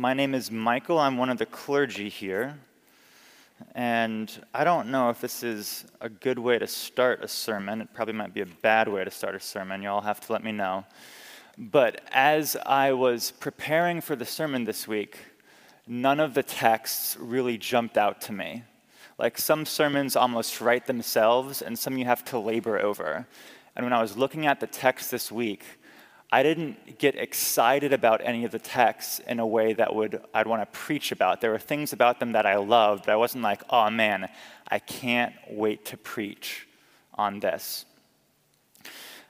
My name is Michael. I'm one of the clergy here. And I don't know if this is a good way to start a sermon. It probably might be a bad way to start a sermon. Y'all have to let me know. But as I was preparing for the sermon this week, none of the texts really jumped out to me. Like some sermons almost write themselves, and some you have to labor over. And when I was looking at the text this week, I didn't get excited about any of the texts in a way that would I'd want to preach about. There were things about them that I loved, but I wasn't like, oh man, I can't wait to preach on this.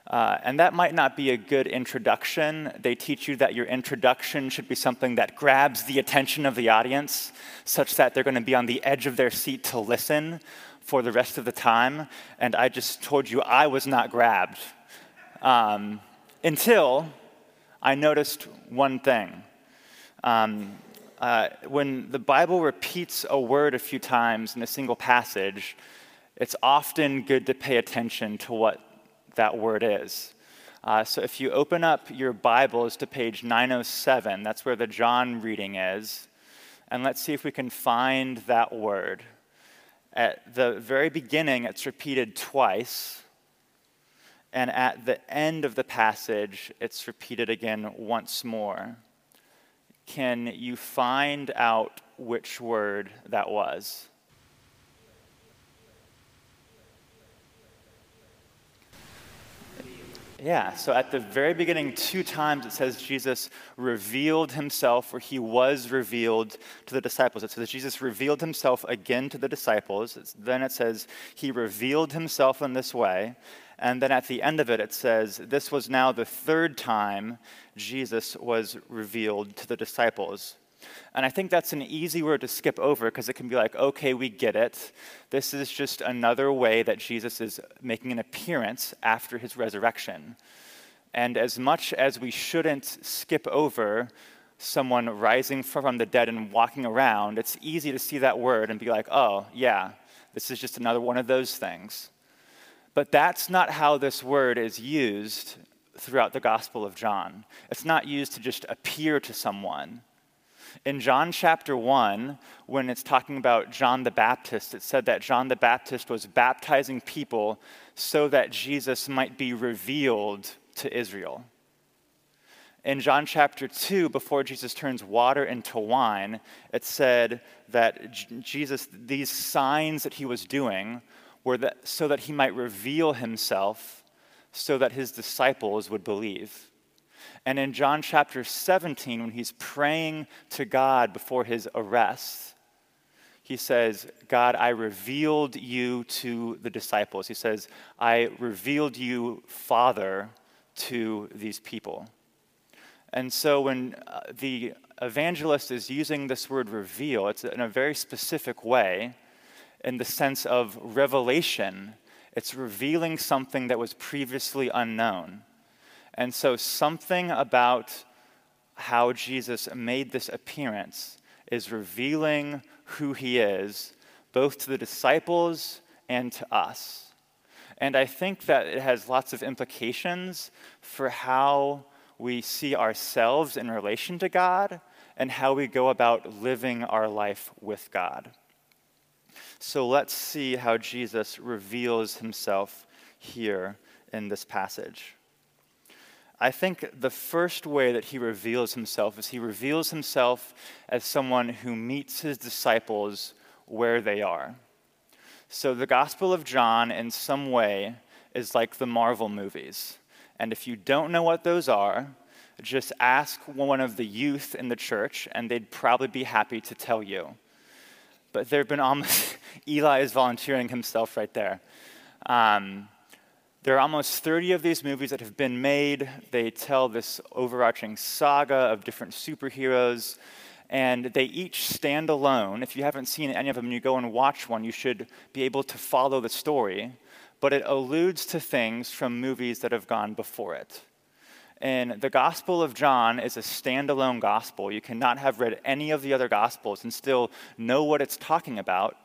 Uh, and that might not be a good introduction. They teach you that your introduction should be something that grabs the attention of the audience, such that they're going to be on the edge of their seat to listen for the rest of the time. And I just told you I was not grabbed. Um, until I noticed one thing. Um, uh, when the Bible repeats a word a few times in a single passage, it's often good to pay attention to what that word is. Uh, so if you open up your Bibles to page 907, that's where the John reading is, and let's see if we can find that word. At the very beginning, it's repeated twice. And at the end of the passage, it's repeated again once more. Can you find out which word that was? Yeah, so at the very beginning, two times it says Jesus revealed himself, or he was revealed to the disciples. It says Jesus revealed himself again to the disciples. Then it says he revealed himself in this way. And then at the end of it, it says, This was now the third time Jesus was revealed to the disciples. And I think that's an easy word to skip over because it can be like, okay, we get it. This is just another way that Jesus is making an appearance after his resurrection. And as much as we shouldn't skip over someone rising from the dead and walking around, it's easy to see that word and be like, oh, yeah, this is just another one of those things. But that's not how this word is used throughout the Gospel of John. It's not used to just appear to someone. In John chapter 1, when it's talking about John the Baptist, it said that John the Baptist was baptizing people so that Jesus might be revealed to Israel. In John chapter 2, before Jesus turns water into wine, it said that Jesus, these signs that he was doing, that, so that he might reveal himself so that his disciples would believe. And in John chapter 17, when he's praying to God before his arrest, he says, God, I revealed you to the disciples. He says, I revealed you, Father, to these people. And so when uh, the evangelist is using this word reveal, it's in a very specific way in the sense of revelation. It's revealing something that was previously unknown. And so, something about how Jesus made this appearance is revealing who he is, both to the disciples and to us. And I think that it has lots of implications for how we see ourselves in relation to God and how we go about living our life with God. So let's see how Jesus reveals himself here in this passage. I think the first way that he reveals himself is he reveals himself as someone who meets his disciples where they are. So the Gospel of John, in some way, is like the Marvel movies. And if you don't know what those are, just ask one of the youth in the church, and they'd probably be happy to tell you but there have been almost, Eli is volunteering himself right there. Um, there are almost 30 of these movies that have been made. They tell this overarching saga of different superheroes, and they each stand alone. If you haven't seen any of them and you go and watch one, you should be able to follow the story. But it alludes to things from movies that have gone before it. And the Gospel of John is a standalone gospel. You cannot have read any of the other Gospels and still know what it's talking about.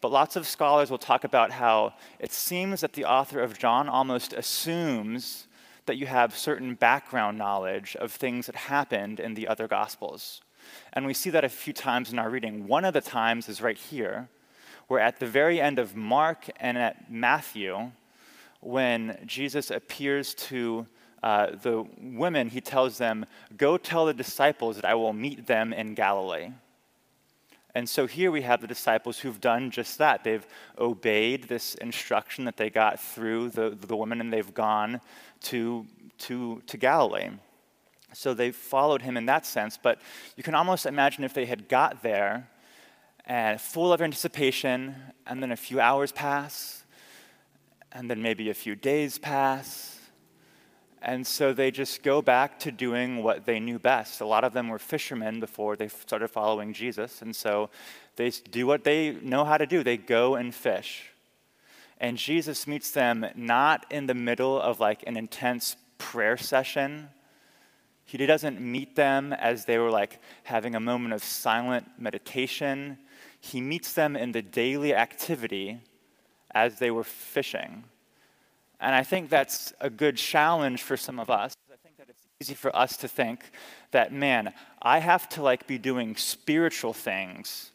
But lots of scholars will talk about how it seems that the author of John almost assumes that you have certain background knowledge of things that happened in the other Gospels. And we see that a few times in our reading. One of the times is right here, where at the very end of Mark and at Matthew, when Jesus appears to uh, the women, he tells them, Go tell the disciples that I will meet them in Galilee. And so here we have the disciples who've done just that. They've obeyed this instruction that they got through the, the women and they've gone to, to, to Galilee. So they followed him in that sense. But you can almost imagine if they had got there and full of anticipation, and then a few hours pass, and then maybe a few days pass, and so they just go back to doing what they knew best. A lot of them were fishermen before they started following Jesus. And so they do what they know how to do they go and fish. And Jesus meets them not in the middle of like an intense prayer session. He doesn't meet them as they were like having a moment of silent meditation. He meets them in the daily activity as they were fishing. And I think that's a good challenge for some of us. I think that it's easy for us to think that, man, I have to like be doing spiritual things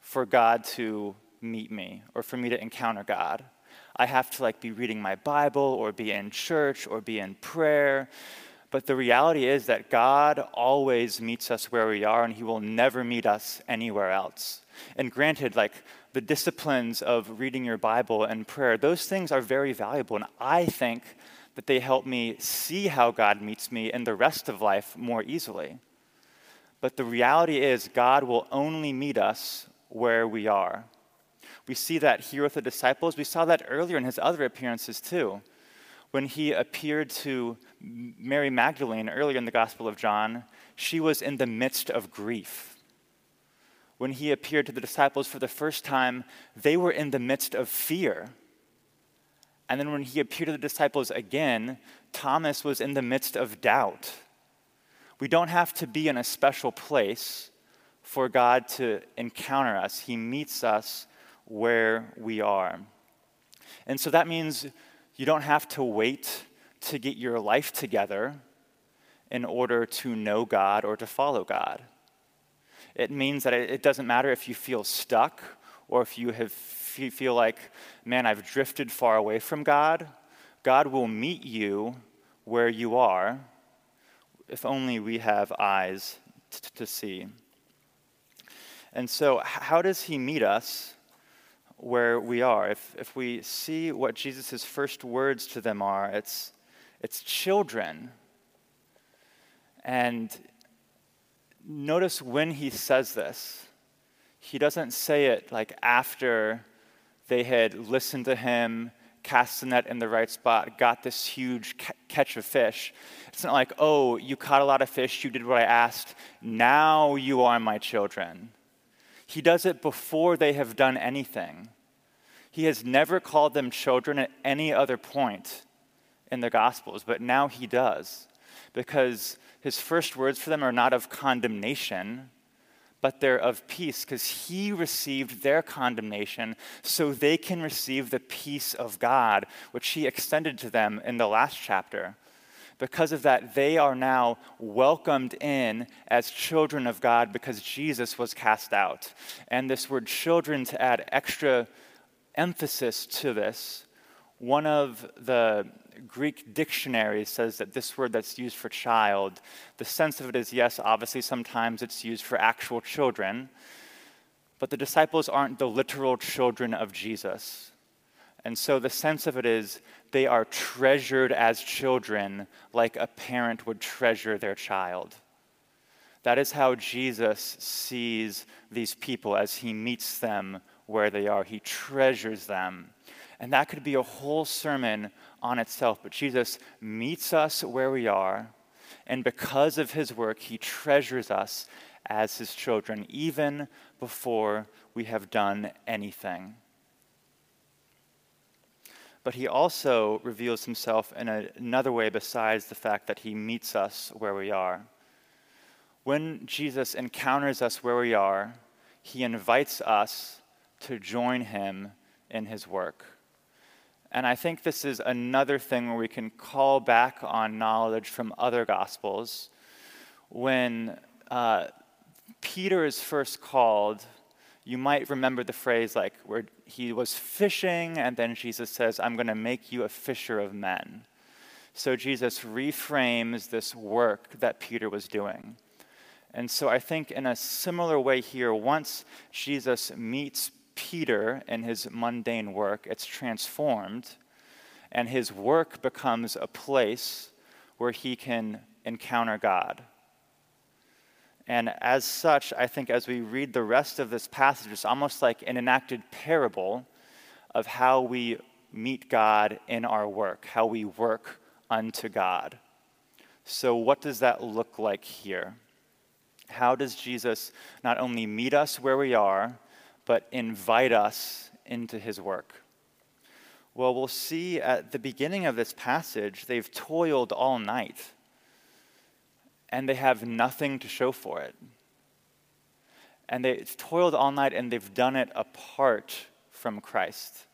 for God to meet me or for me to encounter God. I have to like be reading my Bible or be in church or be in prayer. But the reality is that God always meets us where we are and he will never meet us anywhere else. And granted, like the disciplines of reading your Bible and prayer, those things are very valuable. And I think that they help me see how God meets me in the rest of life more easily. But the reality is, God will only meet us where we are. We see that here with the disciples. We saw that earlier in his other appearances, too. When he appeared to Mary Magdalene earlier in the Gospel of John, she was in the midst of grief when he appeared to the disciples for the first time, they were in the midst of fear. And then when he appeared to the disciples again, Thomas was in the midst of doubt. We don't have to be in a special place for God to encounter us, He meets us where we are. And so that means you don't have to wait to get your life together in order to know God or to follow God. It means that it doesn't matter if you feel stuck or if you have, feel like, man, I've drifted far away from God. God will meet you where you are if only we have eyes t- to see. And so, how does he meet us where we are? If, if we see what Jesus' first words to them are, it's, it's children. And notice when he says this, he doesn't say it like after they had listened to him, cast the net in the right spot, got this huge catch of fish. It's not like, oh, you caught a lot of fish, you did what I asked, now you are my children. He does it before they have done anything. He has never called them children at any other point in the Gospels, but now he does because his first words for them are not of condemnation, but they're of peace, because he received their condemnation so they can receive the peace of God, which he extended to them in the last chapter. Because of that, they are now welcomed in as children of God because Jesus was cast out. And this word children, to add extra emphasis to this, one of the Greek dictionaries says that this word that's used for child, the sense of it is yes, obviously, sometimes it's used for actual children, but the disciples aren't the literal children of Jesus. And so the sense of it is they are treasured as children like a parent would treasure their child. That is how Jesus sees these people as he meets them where they are. He treasures them. And that could be a whole sermon on itself. But Jesus meets us where we are, and because of his work, he treasures us as his children, even before we have done anything. But he also reveals himself in another way besides the fact that he meets us where we are. When Jesus encounters us where we are, he invites us to join him in his work. And I think this is another thing where we can call back on knowledge from other gospels when uh, Peter is first called, you might remember the phrase like where he was fishing, and then Jesus says, I'm going to make you a fisher of men. So Jesus reframes this work that Peter was doing. And so I think in a similar way here, once Jesus meets Peter in his mundane work, it's transformed, and his work becomes a place where he can encounter God. And as such, I think as we read the rest of this passage, it's almost like an enacted parable of how we meet God in our work, how we work unto God. So, what does that look like here? How does Jesus not only meet us where we are, but invite us into his work? Well, we'll see at the beginning of this passage, they've toiled all night and they have nothing to show for it. And they've toiled all night and they've done it apart from Christ.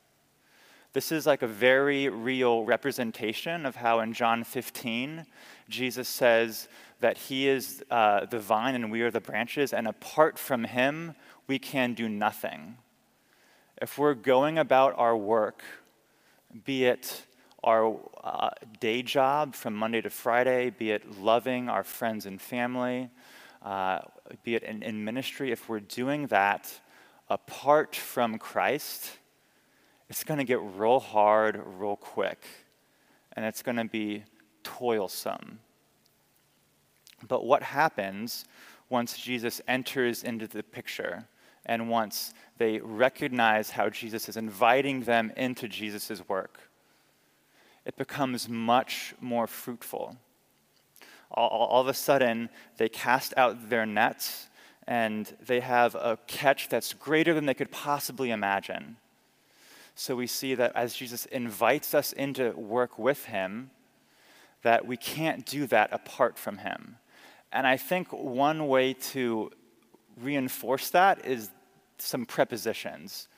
This is like a very real representation of how in John 15, Jesus says that he is uh, the vine and we are the branches, and apart from him, we can do nothing. If we're going about our work, be it our uh, day job from Monday to Friday, be it loving our friends and family, uh, be it in, in ministry, if we're doing that apart from Christ, it's going to get real hard real quick, and it's going to be toilsome. But what happens once Jesus enters into the picture and once they recognize how Jesus is inviting them into Jesus' work? it becomes much more fruitful. All, all, of a sudden, they cast out their nets and they have a catch that's greater than they could possibly imagine. So we see that as Jesus invites us into work with him, that we can't do that apart from him. And I think one way to reinforce that is some prepositions.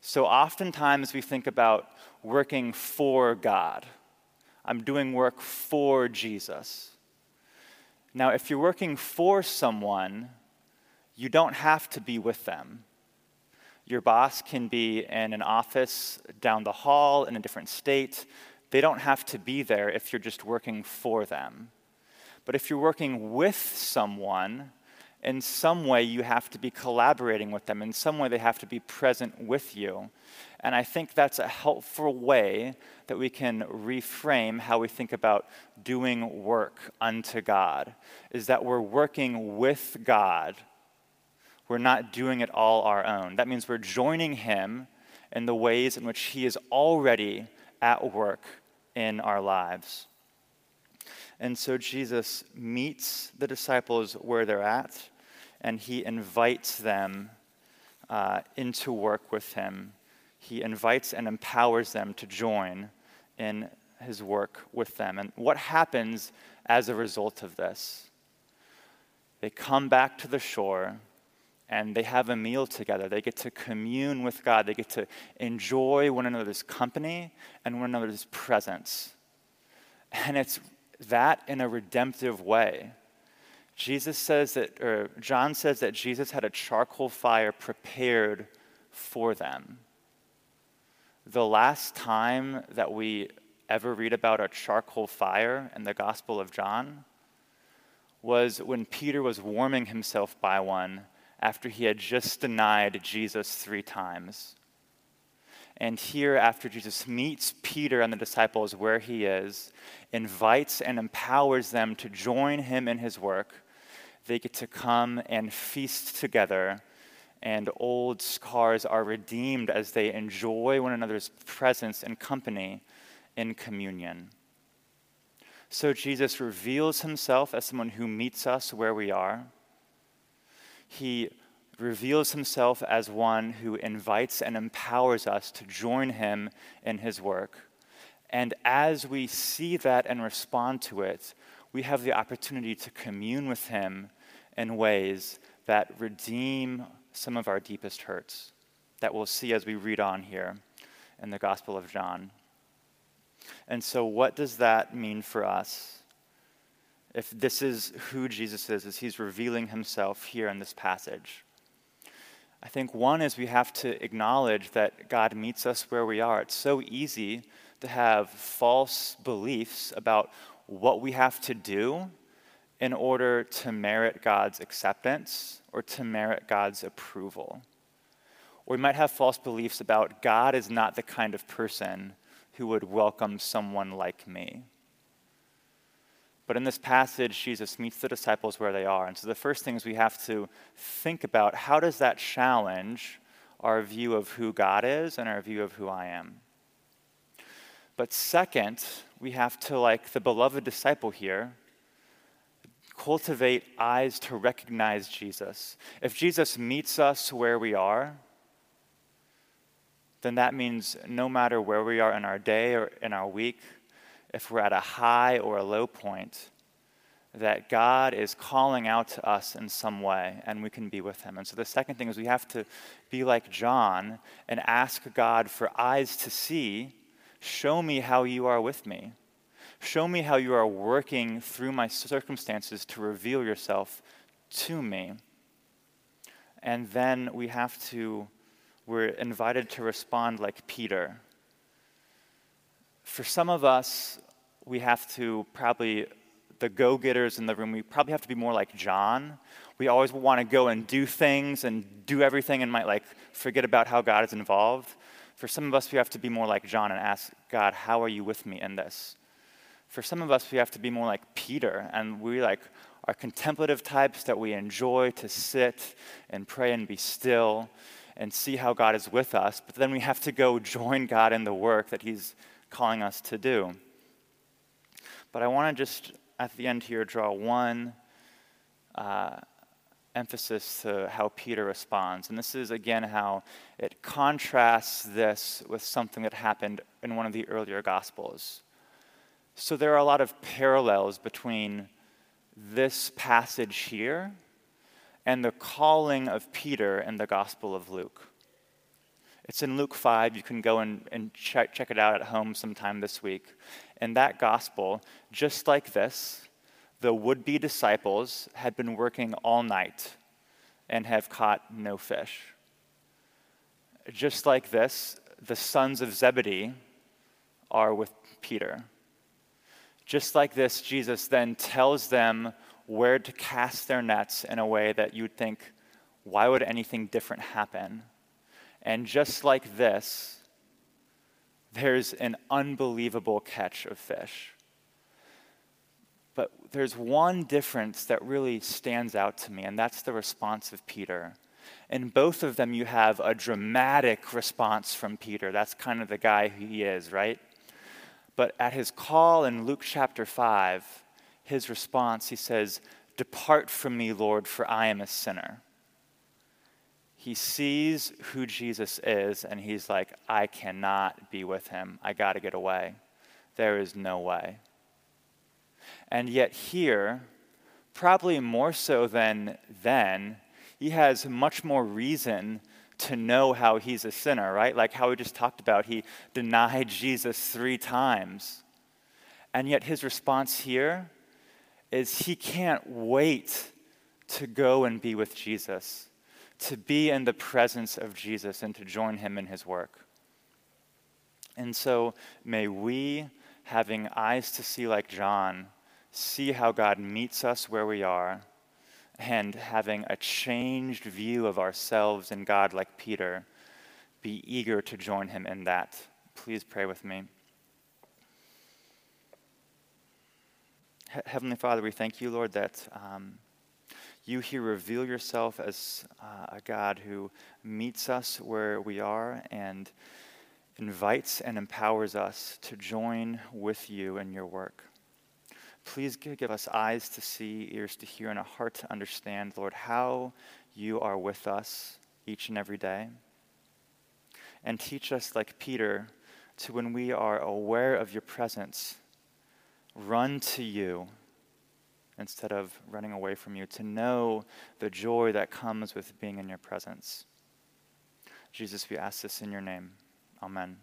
So oftentimes we think about working for God. I'm doing work for Jesus. Now, if you're working for someone, you don't have to be with them. Your boss can be in an office down the hall in a different state. They don't have to be there if you're just working for them. But if you're working with someone, in some way you have to be collaborating with them. In some way they have to be present with you. And I think that's a helpful way that we can reframe how we think about doing work unto God, is that we're working with God. We're not doing it all our own. That means we're joining Him in the ways in which He is already at work in our lives. And so Jesus meets the disciples where they're at, and He invites them uh, into work with Him he invites and empowers them to join in his work with them. And what happens as a result of this? They come back to the shore and they have a meal together. They get to commune with God. They get to enjoy one another's company and one another's presence. And it's that in a redemptive way. Jesus says that, or John says that Jesus had a charcoal fire prepared for them. The last time that we ever read about a charcoal fire in the Gospel of John was when Peter was warming himself by one after he had just denied Jesus three times. And here, after Jesus meets Peter and the disciples where he is, invites and empowers them to join him in his work, they get to come and feast together and old scars are redeemed as they enjoy one another's presence and company in communion. So Jesus reveals himself as someone who meets us where we are. He reveals himself as one who invites and empowers us to join him in his work. And as we see that and respond to it, we have the opportunity to commune with him in ways that redeem some of our deepest hurts that we'll see as we read on here in the Gospel of John. And so, what does that mean for us? if this is who Jesus is, as he's revealing himself here in this passage. I think one is we have to acknowledge that God meets us where we are. It's so easy to have false beliefs about what we have to do in order to merit God's acceptance or to merit God's approval. Or we might have false beliefs about God is not the kind of person who would welcome someone like me. But in this passage, Jesus meets the disciples where they are. And so the first thing is we have to think about how does that challenge our view of who God is and our view of who I am? But second, we have to, like the beloved disciple here, cultivate eyes to recognize Jesus. If Jesus meets us where we are, then that means no matter where we are in our day or in our week, if we're at a high or a low point, that God is calling out to us in some way and we can be with Him. And so the second thing is we have to be like John and ask God for eyes to see. Show me how you are with me. Show me how you are working through my circumstances to reveal yourself to me. And then we have to we're invited to respond like Peter. For some of us, we have to probably, the go getters in the room, we probably have to be more like John. We always want to go and do things and do everything and might like forget about how God is involved. For some of us, we have to be more like John and ask God, how are you with me in this? For some of us, we have to be more like Peter and we like are contemplative types that we enjoy to sit and pray and be still and see how God is with us, but then we have to go join God in the work that He's calling us to do. But I want to just, at the end here, draw one uh, emphasis to how Peter responds. And this is, again, how it contrasts this with something that happened in one of the earlier Gospels. So there are a lot of parallels between this passage here and the calling of Peter in the Gospel of Luke. It's in Luke 5. You can go and, and check, check it out at home sometime this week. In that gospel, just like this, the would be disciples had been working all night and have caught no fish. Just like this, the sons of Zebedee are with Peter. Just like this, Jesus then tells them where to cast their nets in a way that you'd think, why would anything different happen? And just like this, there's an unbelievable catch of fish. But there's one difference that really stands out to me, and that's the response of Peter. In both of them, you have a dramatic response from Peter. That's kind of the guy who he is, right? But at his call in Luke chapter 5, his response, he says, Depart from me, Lord, for I am a sinner. He sees who Jesus is, and he's like, I cannot be with him. I got to get away. There is no way. And yet, here, probably more so than then, he has much more reason to know how he's a sinner, right? Like how we just talked about, he denied Jesus three times. And yet, his response here is he can't wait to go and be with Jesus, to be in the presence of Jesus and to join him in his work. And so may we, having eyes to see like John, see how God meets us where we are, and having a changed view of ourselves and God like Peter, be eager to join him in that. Please pray with me. Heavenly Father, we thank you, Lord, that um, you here reveal yourself as uh, a God who meets us where we are and invites and empowers us to join with you in your work. Please give us eyes to see, ears to hear, and a heart to understand, Lord, how you are with us each and every day. And teach us, like Peter, to when we are aware of your presence, run to you instead of running away from you, to know the joy that comes with being in your presence. Jesus, we ask this in your name. Amen.